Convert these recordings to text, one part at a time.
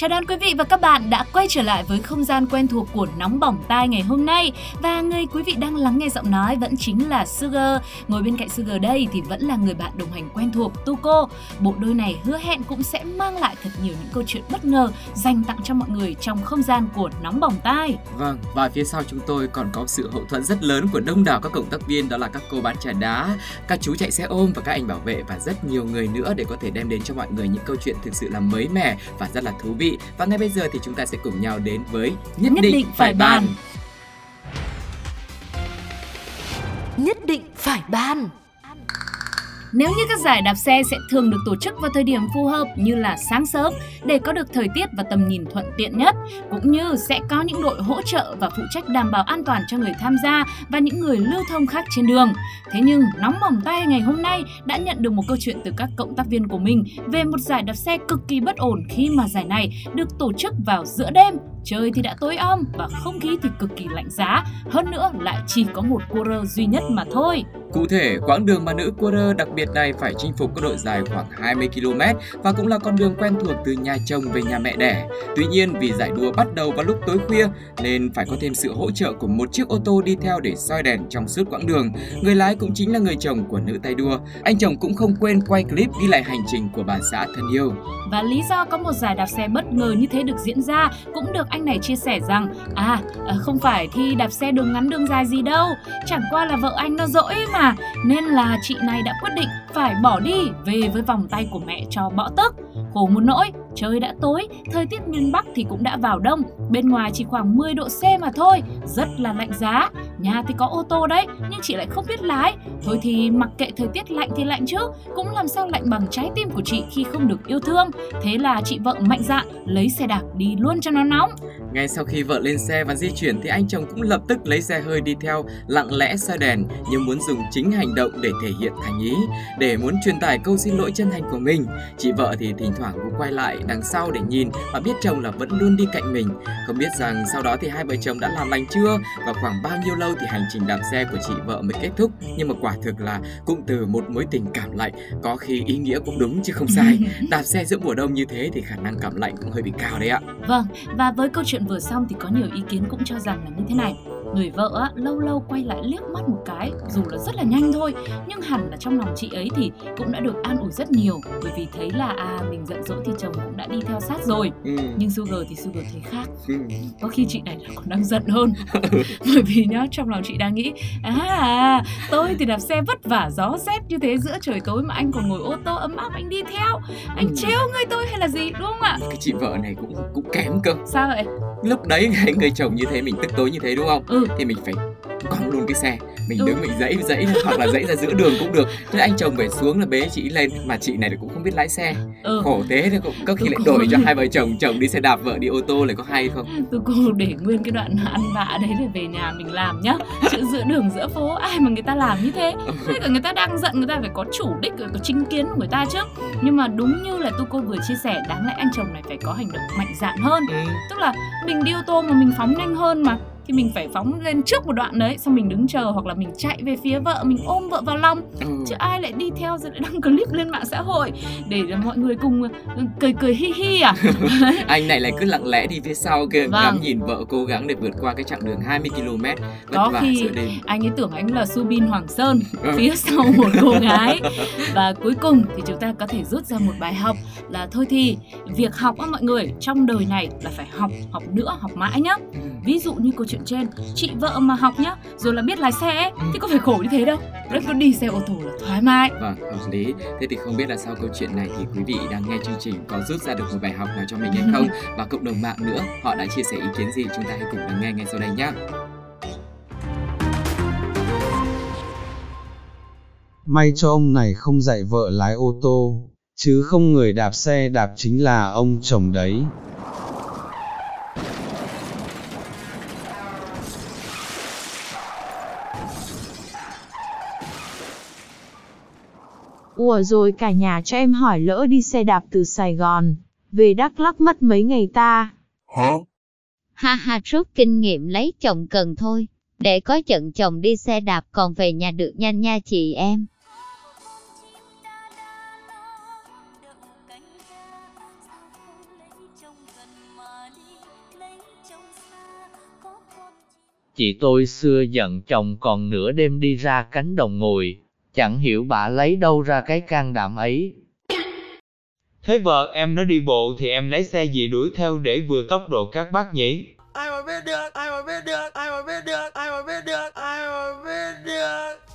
Chào đón quý vị và các bạn đã quay trở lại với không gian quen thuộc của Nóng Bỏng Tai ngày hôm nay. Và người quý vị đang lắng nghe giọng nói vẫn chính là Sugar. Ngồi bên cạnh Sugar đây thì vẫn là người bạn đồng hành quen thuộc Tuko. Bộ đôi này hứa hẹn cũng sẽ mang lại thật nhiều những câu chuyện bất ngờ dành tặng cho mọi người trong không gian của Nóng Bỏng Tai. Vâng, và phía sau chúng tôi còn có sự hậu thuẫn rất lớn của đông đảo các cộng tác viên đó là các cô bán trà đá, các chú chạy xe ôm và các anh bảo vệ và rất nhiều người nữa để có thể đem đến cho mọi người những câu chuyện thực sự là mới mẻ và rất là thú vị. Và ngay bây giờ thì chúng ta sẽ cùng nhau đến với Nhất, Nhất định phải bàn. Nhất định phải ban nếu như các giải đạp xe sẽ thường được tổ chức vào thời điểm phù hợp như là sáng sớm để có được thời tiết và tầm nhìn thuận tiện nhất, cũng như sẽ có những đội hỗ trợ và phụ trách đảm bảo an toàn cho người tham gia và những người lưu thông khác trên đường. Thế nhưng nóng bỏng tay ngày hôm nay đã nhận được một câu chuyện từ các cộng tác viên của mình về một giải đạp xe cực kỳ bất ổn khi mà giải này được tổ chức vào giữa đêm. Trời thì đã tối om và không khí thì cực kỳ lạnh giá, hơn nữa lại chỉ có một quarter duy nhất mà thôi. Cụ thể, quãng đường mà nữ quarter đặc biệt này phải chinh phục có độ dài khoảng 20 km và cũng là con đường quen thuộc từ nhà chồng về nhà mẹ đẻ. Tuy nhiên, vì giải đua bắt đầu vào lúc tối khuya nên phải có thêm sự hỗ trợ của một chiếc ô tô đi theo để soi đèn trong suốt quãng đường. Người lái cũng chính là người chồng của nữ tay đua. Anh chồng cũng không quên quay clip ghi lại hành trình của bà xã thân yêu. Và lý do có một giải đạp xe bất ngờ như thế được diễn ra cũng được anh này chia sẻ rằng À, ờ, không phải thi đạp xe đường ngắn đường dài gì đâu. Chẳng qua là vợ anh nó dỗi mà Nên là chị này đã quyết định phải bỏ đi về với vòng tay của mẹ cho bỏ tức. Khổ một nỗi, trời đã tối, thời tiết miền Bắc thì cũng đã vào đông. Bên ngoài chỉ khoảng 10 độ C mà thôi, rất là lạnh giá. Nhà thì có ô tô đấy, nhưng chị lại không biết lái. Thôi thì mặc kệ thời tiết lạnh thì lạnh chứ Cũng làm sao lạnh bằng trái tim của chị khi không được yêu thương. Thế là chị vợ mạnh dạn lấy xe đạp đi luôn cho nó nóng. Ngay sau khi vợ lên xe và di chuyển thì anh chồng cũng lập tức lấy xe hơi đi theo, lặng lẽ soi đèn như muốn dùng chính hành động để thể hiện thành ý, để muốn truyền tải câu xin lỗi chân thành của mình. Chị vợ thì thỉnh thoảng cũng quay lại đằng sau để nhìn và biết chồng là vẫn luôn đi cạnh mình. Không biết rằng sau đó thì hai vợ chồng đã làm lành chưa và khoảng bao nhiêu lâu thì hành trình đạp xe của chị vợ mới kết thúc. Nhưng mà quả thực là cũng từ một mối tình cảm lạnh, có khi ý nghĩa cũng đúng chứ không sai. Đạp xe giữa mùa đông như thế thì khả năng cảm lạnh cũng hơi bị cao đấy ạ. Vâng, và với câu chuyện vừa xong thì có nhiều ý kiến cũng cho rằng là như thế này Người vợ á, lâu lâu quay lại liếc mắt một cái Dù là rất là nhanh thôi Nhưng hẳn là trong lòng chị ấy thì cũng đã được an ủi rất nhiều Bởi vì thấy là à mình giận dỗi thì chồng cũng đã đi theo sát rồi Ừ. Nhưng Sugar thì Sugar thấy khác Ừ. Có khi chị này còn đang giận hơn Bởi vì nhá trong lòng chị đang nghĩ À tôi thì đạp xe vất vả gió rét như thế giữa trời tối Mà anh còn ngồi ô tô ấm áp anh đi theo Anh Ừ. trêu người tôi hay là gì đúng không ạ Cái chị vợ này cũng cũng kém cơ. Sao vậy Lúc đấy người, người chồng như thế mình tức tối như thế đúng không? Ừ thì mình phải quăng luôn cái xe mình Ừ. đứng mình dãy dãy hoặc là dãy ra giữa đường cũng được. Thế anh chồng phải xuống là bế chị lên mà chị này cũng không biết lái xe. Ừ. Khổ thế thì cũng có khi lại đổi cho hai vợ chồng chồng đi xe đạp vợ đi ô tô lại có hay không? Tôi cô để nguyên cái đoạn ăn vạ đấy để về nhà mình làm nhá. Chứ giữa đường giữa phố ai mà người ta làm như thế? Thế cả người ta đang giận người ta phải có chủ đích có chính kiến của người ta chứ. Nhưng mà đúng như là tu cô vừa chia sẻ đáng lẽ anh chồng này phải có hành động mạnh dạn hơn. Ừ. tức là mình đi ô tô mà mình phóng nhanh hơn mà thì mình phải phóng lên trước một đoạn đấy xong mình đứng chờ hoặc là mình chạy về phía vợ mình ôm vợ vào lòng Ừ. chứ ai lại đi theo rồi lại đăng clip lên mạng xã hội để mọi người cùng ừ, cười cười hi hi à anh này lại cứ lặng lẽ đi phía sau kia Vâng. ngắm nhìn vợ cố gắng để vượt qua cái chặng đường 20 km vất Có vả khi đêm anh ấy tưởng anh là Subin Hoàng Sơn Ừ. phía sau một cô gái và cuối cùng thì chúng ta có thể rút ra một bài học là thôi thì việc học á mọi người trong đời này là phải học học nữa học mãi nhá Ừ. ví dụ như câu chuyện trên chị vợ mà học nhá rồi là biết lái xe ấy, thì có phải khổ như thế đâu đấy có đi xe ô tô là thoải mái Vâng, hợp lý. Thế thì không biết là sau câu chuyện này thì quý vị đang nghe chương trình có rút ra được một bài học nào cho mình hay không? Và cộng đồng mạng nữa, họ đã chia sẻ ý kiến gì? Chúng ta hãy cùng lắng nghe ngay sau đây nhé. May cho ông này không dạy vợ lái ô tô, chứ không người đạp xe đạp chính là ông chồng đấy. Ủa rồi cả nhà cho em hỏi lỡ đi xe đạp từ Sài Gòn, về Đắk Lắk mất mấy ngày ta? Ha ha rút kinh nghiệm lấy chồng cần thôi, để có trận chồng đi xe đạp còn về nhà được nhanh nha chị em. Chị tôi xưa giận chồng còn nửa đêm đi ra cánh đồng ngồi, chẳng hiểu bà lấy đâu ra cái can đảm ấy. Thế vợ em nó đi bộ thì em lấy xe gì đuổi theo để vừa tốc độ các bác nhỉ? ai mà biết được ai mà biết được ai mà biết được ai mà biết được ai mà biết được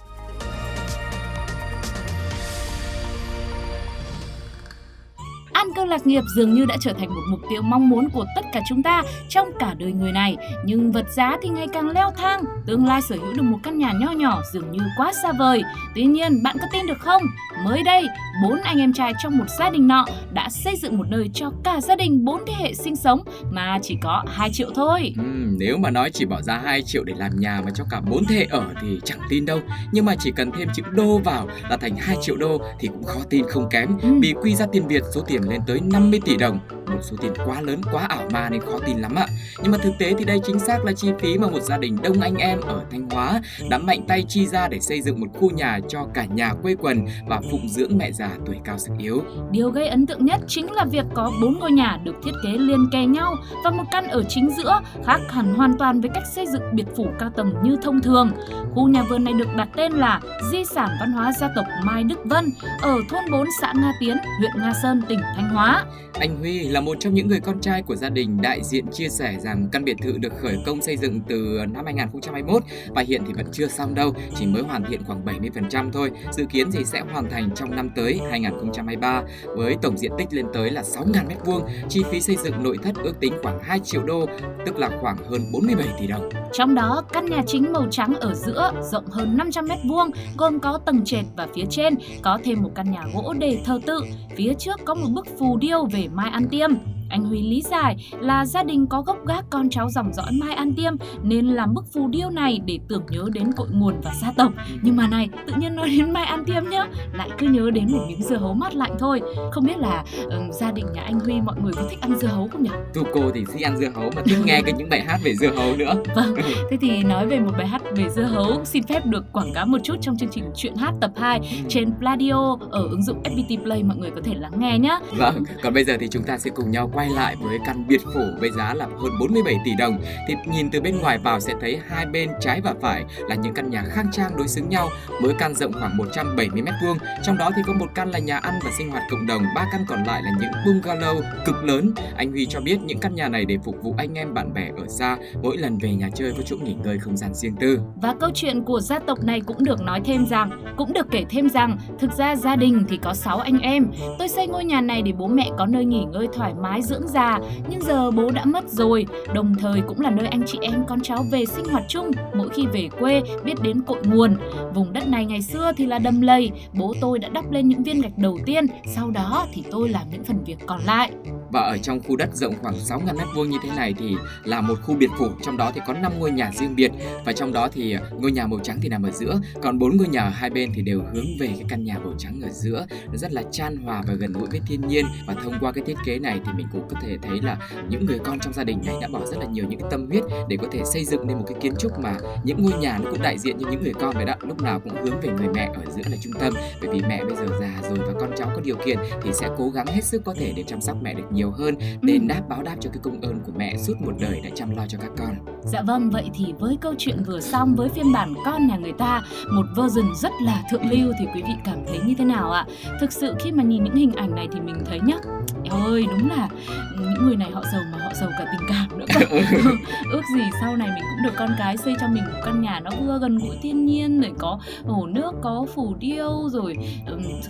Cơm lạc nghiệp dường như đã trở thành một mục tiêu mong muốn của tất cả chúng ta trong cả đời người này. Nhưng vật giá thì ngày càng leo thang, tương lai sở hữu được một căn nhà nho nhỏ dường như quá xa vời. Tuy nhiên, bạn có tin được không? Mới đây, bốn anh em trai trong một gia đình nọ đã xây dựng một nơi cho cả gia đình bốn thế hệ sinh sống mà chỉ có 2 triệu thôi. Ừm, nếu mà nói chỉ bỏ ra 2 triệu để làm nhà mà cho cả bốn thế hệ ở thì chẳng tin đâu. Nhưng mà chỉ cần thêm chữ đô vào là thành 2 triệu đô thì cũng khó tin không kém. Ừ. Vì quy ra tiền Việt số tiền lên tới 50 tỷ đồng. Một số tiền quá lớn, quá ảo ma nên khó tin lắm ạ. Nhưng mà thực tế thì đây chính xác là chi phí mà một gia đình đông anh em ở Thanh Hóa đã mạnh tay chi ra để xây dựng một khu nhà cho cả nhà quây quần và phụng dưỡng mẹ già tuổi cao sức yếu. Điều gây ấn tượng nhất chính là việc có bốn ngôi nhà được thiết kế liên kề nhau và một căn ở chính giữa khác hẳn hoàn toàn với cách xây dựng biệt phủ cao tầng như thông thường. Khu nhà vườn này được đặt tên là Di sản văn hóa gia tộc Mai Đức Vân ở thôn 4 xã Nga Tiến, huyện Nga Sơn, tỉnh Thanh Hóa. Anh Huy là một trong những người con trai của gia đình đại diện chia sẻ rằng căn biệt thự được khởi công xây dựng từ năm 2021 và hiện thì vẫn chưa xong đâu, chỉ mới hoàn thiện khoảng 70% thôi. Dự kiến thì sẽ hoàn thành trong năm tới 2023 với tổng diện tích lên tới là 6.000 m2, chi phí xây dựng nội thất ước tính khoảng 2 triệu đô, tức là khoảng hơn 47 tỷ đồng. Trong đó, căn nhà chính màu trắng ở giữa rộng hơn 500 m2, gồm có tầng trệt và phía trên có thêm một căn nhà gỗ để thờ tự. Phía trước có một bức phù điêu về Mai ăn Tiêm. Anh Huy lý giải là gia đình có gốc gác con cháu dòng dõi Mai An Tiêm nên làm bức phù điêu này để tưởng nhớ đến cội nguồn và gia tộc. Nhưng mà này, tự nhiên nói đến Mai An Tiêm nhá, lại cứ nhớ đến một miếng dưa hấu mát lạnh thôi. Không biết là ừm, gia đình nhà anh Huy mọi người có thích ăn dưa hấu không nhỉ? Tu cô thì thích ăn dưa hấu mà thích nghe cái những bài hát về dưa hấu nữa. Vâng, thế thì nói về một bài hát về dưa hấu, xin phép được quảng cáo một chút trong chương trình Chuyện hát tập 2 trên Pladio ở ứng dụng FPT Play mọi người có thể lắng nghe nhé. Vâng, còn bây giờ thì chúng ta sẽ cùng nhau quay lại với căn biệt phủ với giá là hơn 47 tỷ đồng. Thì nhìn từ bên ngoài vào sẽ thấy hai bên trái và phải là những căn nhà khang trang đối xứng nhau, mỗi căn rộng khoảng 170 m2. Trong đó thì có một căn là nhà ăn và sinh hoạt cộng đồng, ba căn còn lại là những bungalow cực lớn. Anh Huy cho biết những căn nhà này để phục vụ anh em bạn bè ở xa, mỗi lần về nhà chơi có chỗ nghỉ ngơi không gian riêng tư. Và câu chuyện của gia tộc này cũng được nói thêm rằng, cũng được kể thêm rằng, thực ra gia đình thì có 6 anh em. Tôi xây ngôi nhà này để bố mẹ có nơi nghỉ ngơi thoải mái dưỡng già, nhưng giờ bố đã mất rồi, đồng thời cũng là nơi anh chị em con cháu về sinh hoạt chung, mỗi khi về quê biết đến cội nguồn. Vùng đất này ngày xưa thì là đầm lầy, bố tôi đã đắp lên những viên gạch đầu tiên, sau đó thì tôi làm những phần việc còn lại. Và ở trong khu đất rộng khoảng 6.000 m2 như thế này thì là một khu biệt phủ, trong đó thì có 5 ngôi nhà riêng biệt và trong đó thì ngôi nhà màu trắng thì nằm ở giữa, còn bốn ngôi nhà ở hai bên thì đều hướng về cái căn nhà màu trắng ở giữa. Nó rất là chan hòa và gần gũi với thiên nhiên và thông qua cái thiết kế này thì mình cũng có thể thấy là những người con trong gia đình này đã bỏ rất là nhiều những cái tâm huyết để có thể xây dựng nên một cái kiến trúc mà những ngôi nhà nó cũng đại diện cho những người con vậy đó, lúc nào cũng hướng về người mẹ ở giữa là trung tâm bởi vì mẹ bây giờ già rồi và con cháu có điều kiện thì sẽ cố gắng hết sức có thể để chăm sóc mẹ được nhiều hơn đền đáp báo đáp cho cái công ơn của mẹ suốt một đời đã chăm lo cho các con. Dạ vâng, vậy thì với câu chuyện vừa xong với phiên bản con nhà người ta, một version rất là thượng lưu thì quý vị cảm thấy như thế nào ạ? Thực sự khi mà nhìn những hình ảnh này thì mình thấy nhá, ơi đúng là những người này họ giàu mà họ giàu cả tình cảm nữa. Ước gì sau này mình cũng được con cái xây cho mình một căn nhà nó vừa gần gũi thiên nhiên rồi có hồ nước, có phủ điêu rồi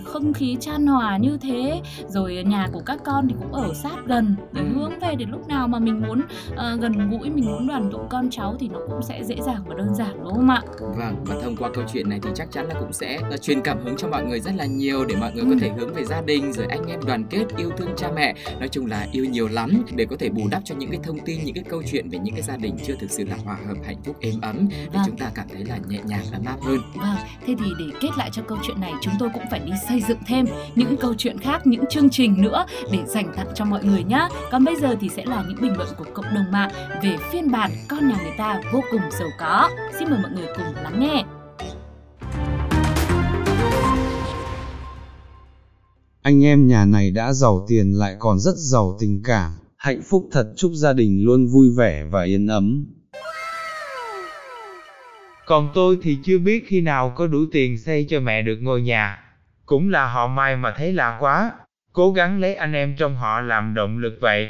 không khí chan hòa như thế, rồi nhà của các con thì cũng ở sát gần để Ừ. hướng về để lúc nào mà mình muốn ờ, gần gũi mình muốn đoàn tụ con cháu thì nó cũng sẽ dễ dàng và đơn giản đúng không ạ Vâng, và thông qua câu chuyện này thì chắc chắn là cũng sẽ là truyền cảm hứng cho mọi người rất là nhiều để mọi người có Ừ. thể hướng về gia đình rồi anh em đoàn kết yêu thương cha mẹ nói chung là yêu nhiều lắm để có thể bù đắp cho những cái thông tin những cái câu chuyện về những cái gia đình chưa thực sự là hòa hợp hạnh phúc êm ấm để Vâng. chúng ta cảm thấy là nhẹ nhàng ấm áp hơn Vâng, thế thì để kết lại cho câu chuyện này chúng tôi cũng phải đi xây dựng thêm những câu chuyện khác, những chương trình nữa để dành tặng cho mọi người nhá. Còn bây giờ thì sẽ là những bình luận của cộng đồng mạng về phiên bản con nhà người ta vô cùng giàu có. Xin mời mọi người cùng lắng nghe. Anh em nhà này đã giàu tiền lại còn rất giàu tình cảm, hạnh phúc thật chúc gia đình luôn vui vẻ và yên ấm. Còn tôi thì chưa biết khi nào có đủ tiền xây cho mẹ được ngôi nhà. Cũng là họ may mà thấy lạ quá. Cố gắng lấy anh em trong họ làm động lực vậy.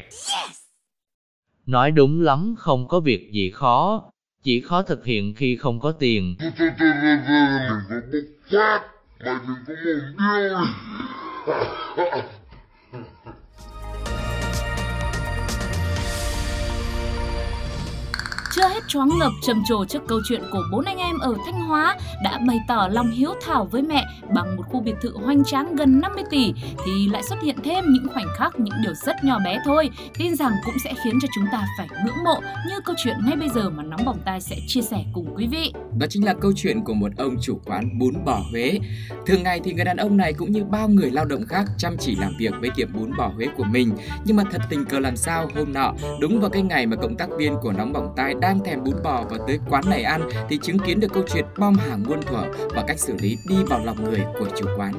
Nói đúng lắm không có việc gì khó, chỉ khó thực hiện khi không có tiền. Ha ha ha. Chưa hết choáng ngợp trầm trồ trước câu chuyện của bốn anh em ở Thanh Hóa đã bày tỏ lòng hiếu thảo với mẹ bằng một khu biệt thự hoành tráng gần 50 tỷ thì lại xuất hiện thêm những khoảnh khắc, những điều rất nhỏ bé thôi. Tin rằng cũng sẽ khiến cho chúng ta phải ngưỡng mộ như câu chuyện ngay bây giờ mà Nóng Bỏng Tai sẽ chia sẻ cùng quý vị. Đó chính là câu chuyện của một ông chủ quán bún bò Huế. Thường ngày thì người đàn ông này cũng như bao người lao động khác chăm chỉ làm việc với tiệm bún bò Huế của mình. Nhưng mà thật tình cờ làm sao hôm nọ, đúng vào cái ngày mà cộng tác viên của Nóng Bỏng Tai đang thèm bún bò và tới quán này ăn thì chứng kiến được câu chuyện bom hàng muôn thuở và cách xử lý đi vào lòng người của chủ quán.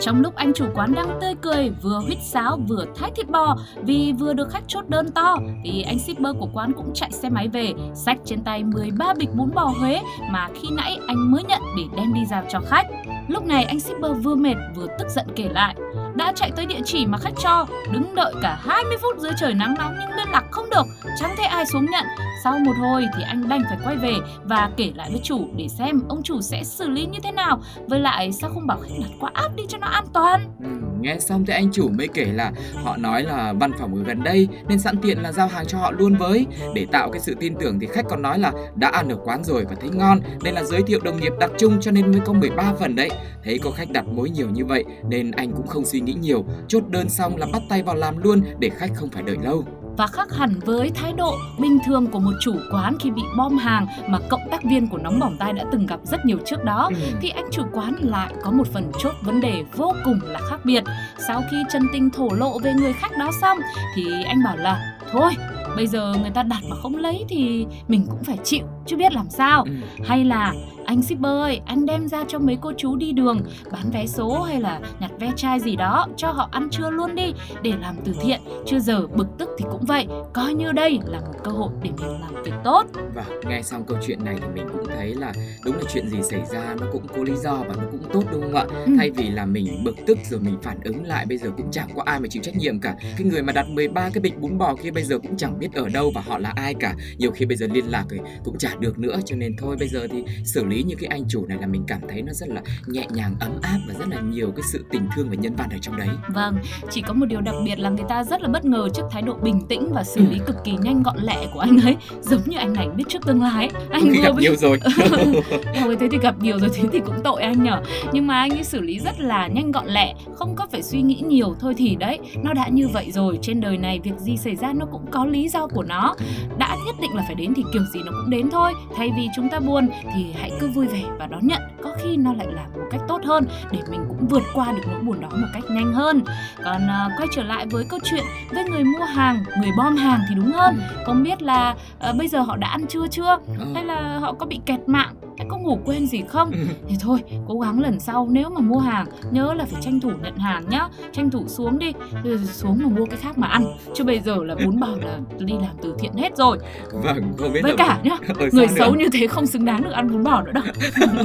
Trong lúc anh chủ quán đang tươi cười, vừa huýt sáo vừa thái thịt bò vì vừa được khách chốt đơn to thì anh shipper của quán cũng chạy xe máy về, xách trên tay 13 bịch bún bò Huế mà khi nãy anh mới nhận để đem đi giao cho khách. Lúc này anh shipper vừa mệt vừa tức giận kể lại đã chạy tới địa chỉ mà khách cho, đứng đợi cả 20 phút dưới trời nắng nóng nhưng liên lạc không được, chẳng thấy ai xuống nhận. Sau một hồi thì anh đành phải quay về và kể lại với chủ để xem ông chủ sẽ xử lý như thế nào. Với lại sao không bảo khách đặt qua app đi cho nó an toàn. Ừ, nghe xong thì anh chủ mới kể là họ nói là văn phòng ở gần đây nên sẵn tiện là giao hàng cho họ luôn với. Để tạo cái sự tin tưởng thì khách còn nói là đã ăn ở quán rồi và thấy ngon nên là giới thiệu đồng nghiệp đặt chung cho nên mới có 13 phần đấy. Thấy có khách đặt mối nhiều như vậy nên anh cũng không suy nghĩ nhiều, chốt đơn xong là bắt tay vào làm luôn để khách không phải đợi lâu. và khác hẳn với thái độ bình thường của một chủ quán khi bị bom hàng mà cộng tác viên của nóng bỏng tai đã từng gặp rất nhiều trước đó Ừ. thì anh chủ quán lại có một phần chốt vấn đề vô cùng là khác biệt. Sau khi chân tình thổ lộ về người khách đó xong thì anh bảo là thôi bây giờ người ta đặt mà không lấy thì mình cũng phải chịu chứ biết làm sao. Ừ. Hay là anh shipper ơi, anh đem ra cho mấy cô chú đi đường bán vé số hay là nhặt ve chai gì đó cho họ ăn trưa luôn đi để làm từ thiện. Chưa giờ bực tức thì cũng vậy, coi như đây là một cơ hội để mình làm việc tốt. Và nghe xong câu chuyện này thì mình cũng thấy là đúng là chuyện gì xảy ra nó cũng có lý do và nó cũng tốt đúng không ạ? Ừ. Thay vì là mình bực tức rồi mình phản ứng lại bây giờ cũng chẳng có ai mà chịu trách nhiệm cả. Cái người mà đặt 13 cái bịch bún bò kia bây giờ cũng chẳng biết ở đâu và họ là ai cả. Nhiều khi bây giờ liên lạc thì cũng chả được nữa cho nên thôi bây giờ thì xử lý như cái anh chủ này là mình cảm thấy nó rất là nhẹ nhàng ấm áp và rất là nhiều cái sự tình thương và nhân văn ở trong đấy. Vâng, chỉ có một điều đặc biệt là người ta rất là bất ngờ trước thái độ bình tĩnh và xử lý cực kỳ nhanh gọn lẹ của anh ấy, giống như anh này biết trước tương lai. Anh vừa gặp mới- nhiều rồi. Thôi thế thì gặp nhiều rồi thế thì cũng tội anh nhở Nhưng mà anh ấy xử lý rất là nhanh gọn lẹ Không có phải suy nghĩ nhiều thôi thì đấy Nó đã như vậy rồi Trên đời này việc gì xảy ra nó cũng có lý do của nó Đã nhất định là phải đến thì kiểu gì nó cũng đến thôi Thay vì chúng ta buồn thì hãy cứ vui vẻ và đón nhận. Có khi nó lại làm một cách tốt hơn Để mình cũng vượt qua được nỗi buồn đó một cách nhanh hơn. Còn à, quay trở lại với câu chuyện với người mua hàng, người bom hàng thì đúng hơn. Không biết là à, bây giờ họ đã ăn trưa chưa? Ờ. hay là họ có bị kẹt mạng hay có ngủ quên gì không? Thì thôi cố gắng lần sau nếu mà mua hàng nhớ là phải tranh thủ nhận hàng nhá. Tranh thủ xuống đi. Rồi xuống mà mua cái khác mà ăn. Chứ bây giờ là bún bò là đi làm từ thiện hết rồi. Vâng, không biết với là- cả nhá người xấu nữa? như thế không xứng đáng được ăn bún bò nữa đâu.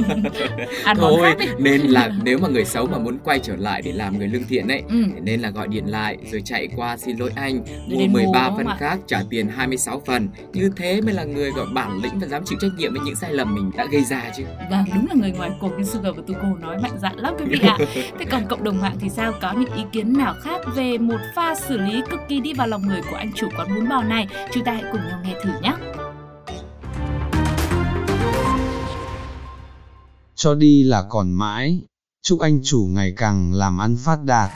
Ăn Thôi, khác đi. nên là nếu mà người xấu mà muốn quay trở lại để làm người lương thiện ấy Ừ. nên là gọi điện lại rồi chạy qua xin lỗi anh mua đến mua, 13 đúng phần ạ? khác trả tiền 26 phần. Như thế mới là người gọi bản lĩnh và dám chịu trách nhiệm với những sai lầm mình đã gây ra ra chứ. Vâng, đúng là người ngoài cuộc như Sugar và Tuko nói mạnh dạn lắm quý vị ạ. Thế còn cộng đồng mạng thì sao? Có những ý kiến nào khác về một pha xử lý cực kỳ đi vào lòng người của anh chủ quán bún bò này? Chúng ta hãy cùng nhau nghe thử nhé. Cho đi là còn mãi. Chúc anh chủ ngày càng làm ăn phát đạt.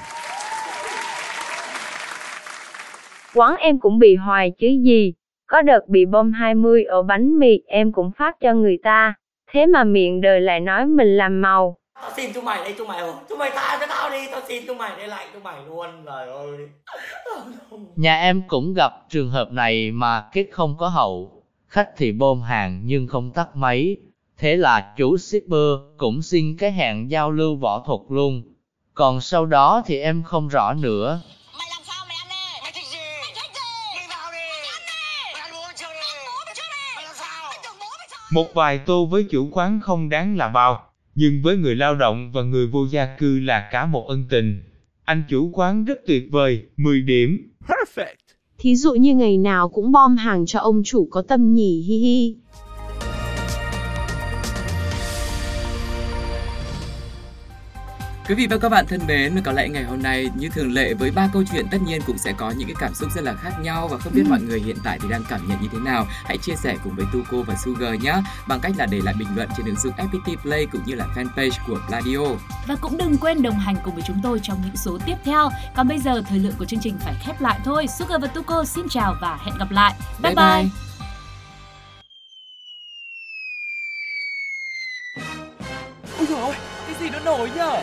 Quán em cũng bị hoài chứ gì. Có đợt bị bom 20 ở bánh mì em cũng phát cho người ta. Thế mà miệng đời lại nói mình làm màu. Tao xin chúng mày đây chúng mày ơi. Chúng mày tha cho tao đi. Tao xin chúng mày để lại chúng mày luôn. Trời ơi. Nhà em cũng gặp trường hợp này mà kết không có hậu. Khách thì bom hàng nhưng không tắt máy. Thế là chủ shipper cũng xin cái hẹn giao lưu võ thuật luôn. Còn sau đó thì em không rõ nữa. Một vài tô với chủ quán không đáng là bao, nhưng với người lao động và người vô gia cư là cả một ân tình. Anh chủ quán rất tuyệt vời, 10 điểm. Thí dụ như ngày nào cũng bom hàng cho ông chủ có tâm nhỉ hi hi. Quý vị và các bạn thân mến, có lẽ ngày hôm nay như thường lệ với ba câu chuyện tất nhiên cũng sẽ có những cái cảm xúc rất là khác nhau và không biết Ừ. mọi người hiện tại thì đang cảm nhận như thế nào. Hãy chia sẻ cùng với Tuko và Sugar nhé bằng cách là để lại bình luận trên ứng dụng FPT Play cũng như là fanpage của Pladio. Và cũng đừng quên đồng hành cùng với chúng tôi trong những số tiếp theo. Còn bây giờ thời lượng của chương trình phải khép lại thôi. Sugar và Tuko xin chào và hẹn gặp lại. Bye bye. Ôi dồi ôi, cái gì nó nổi nhở?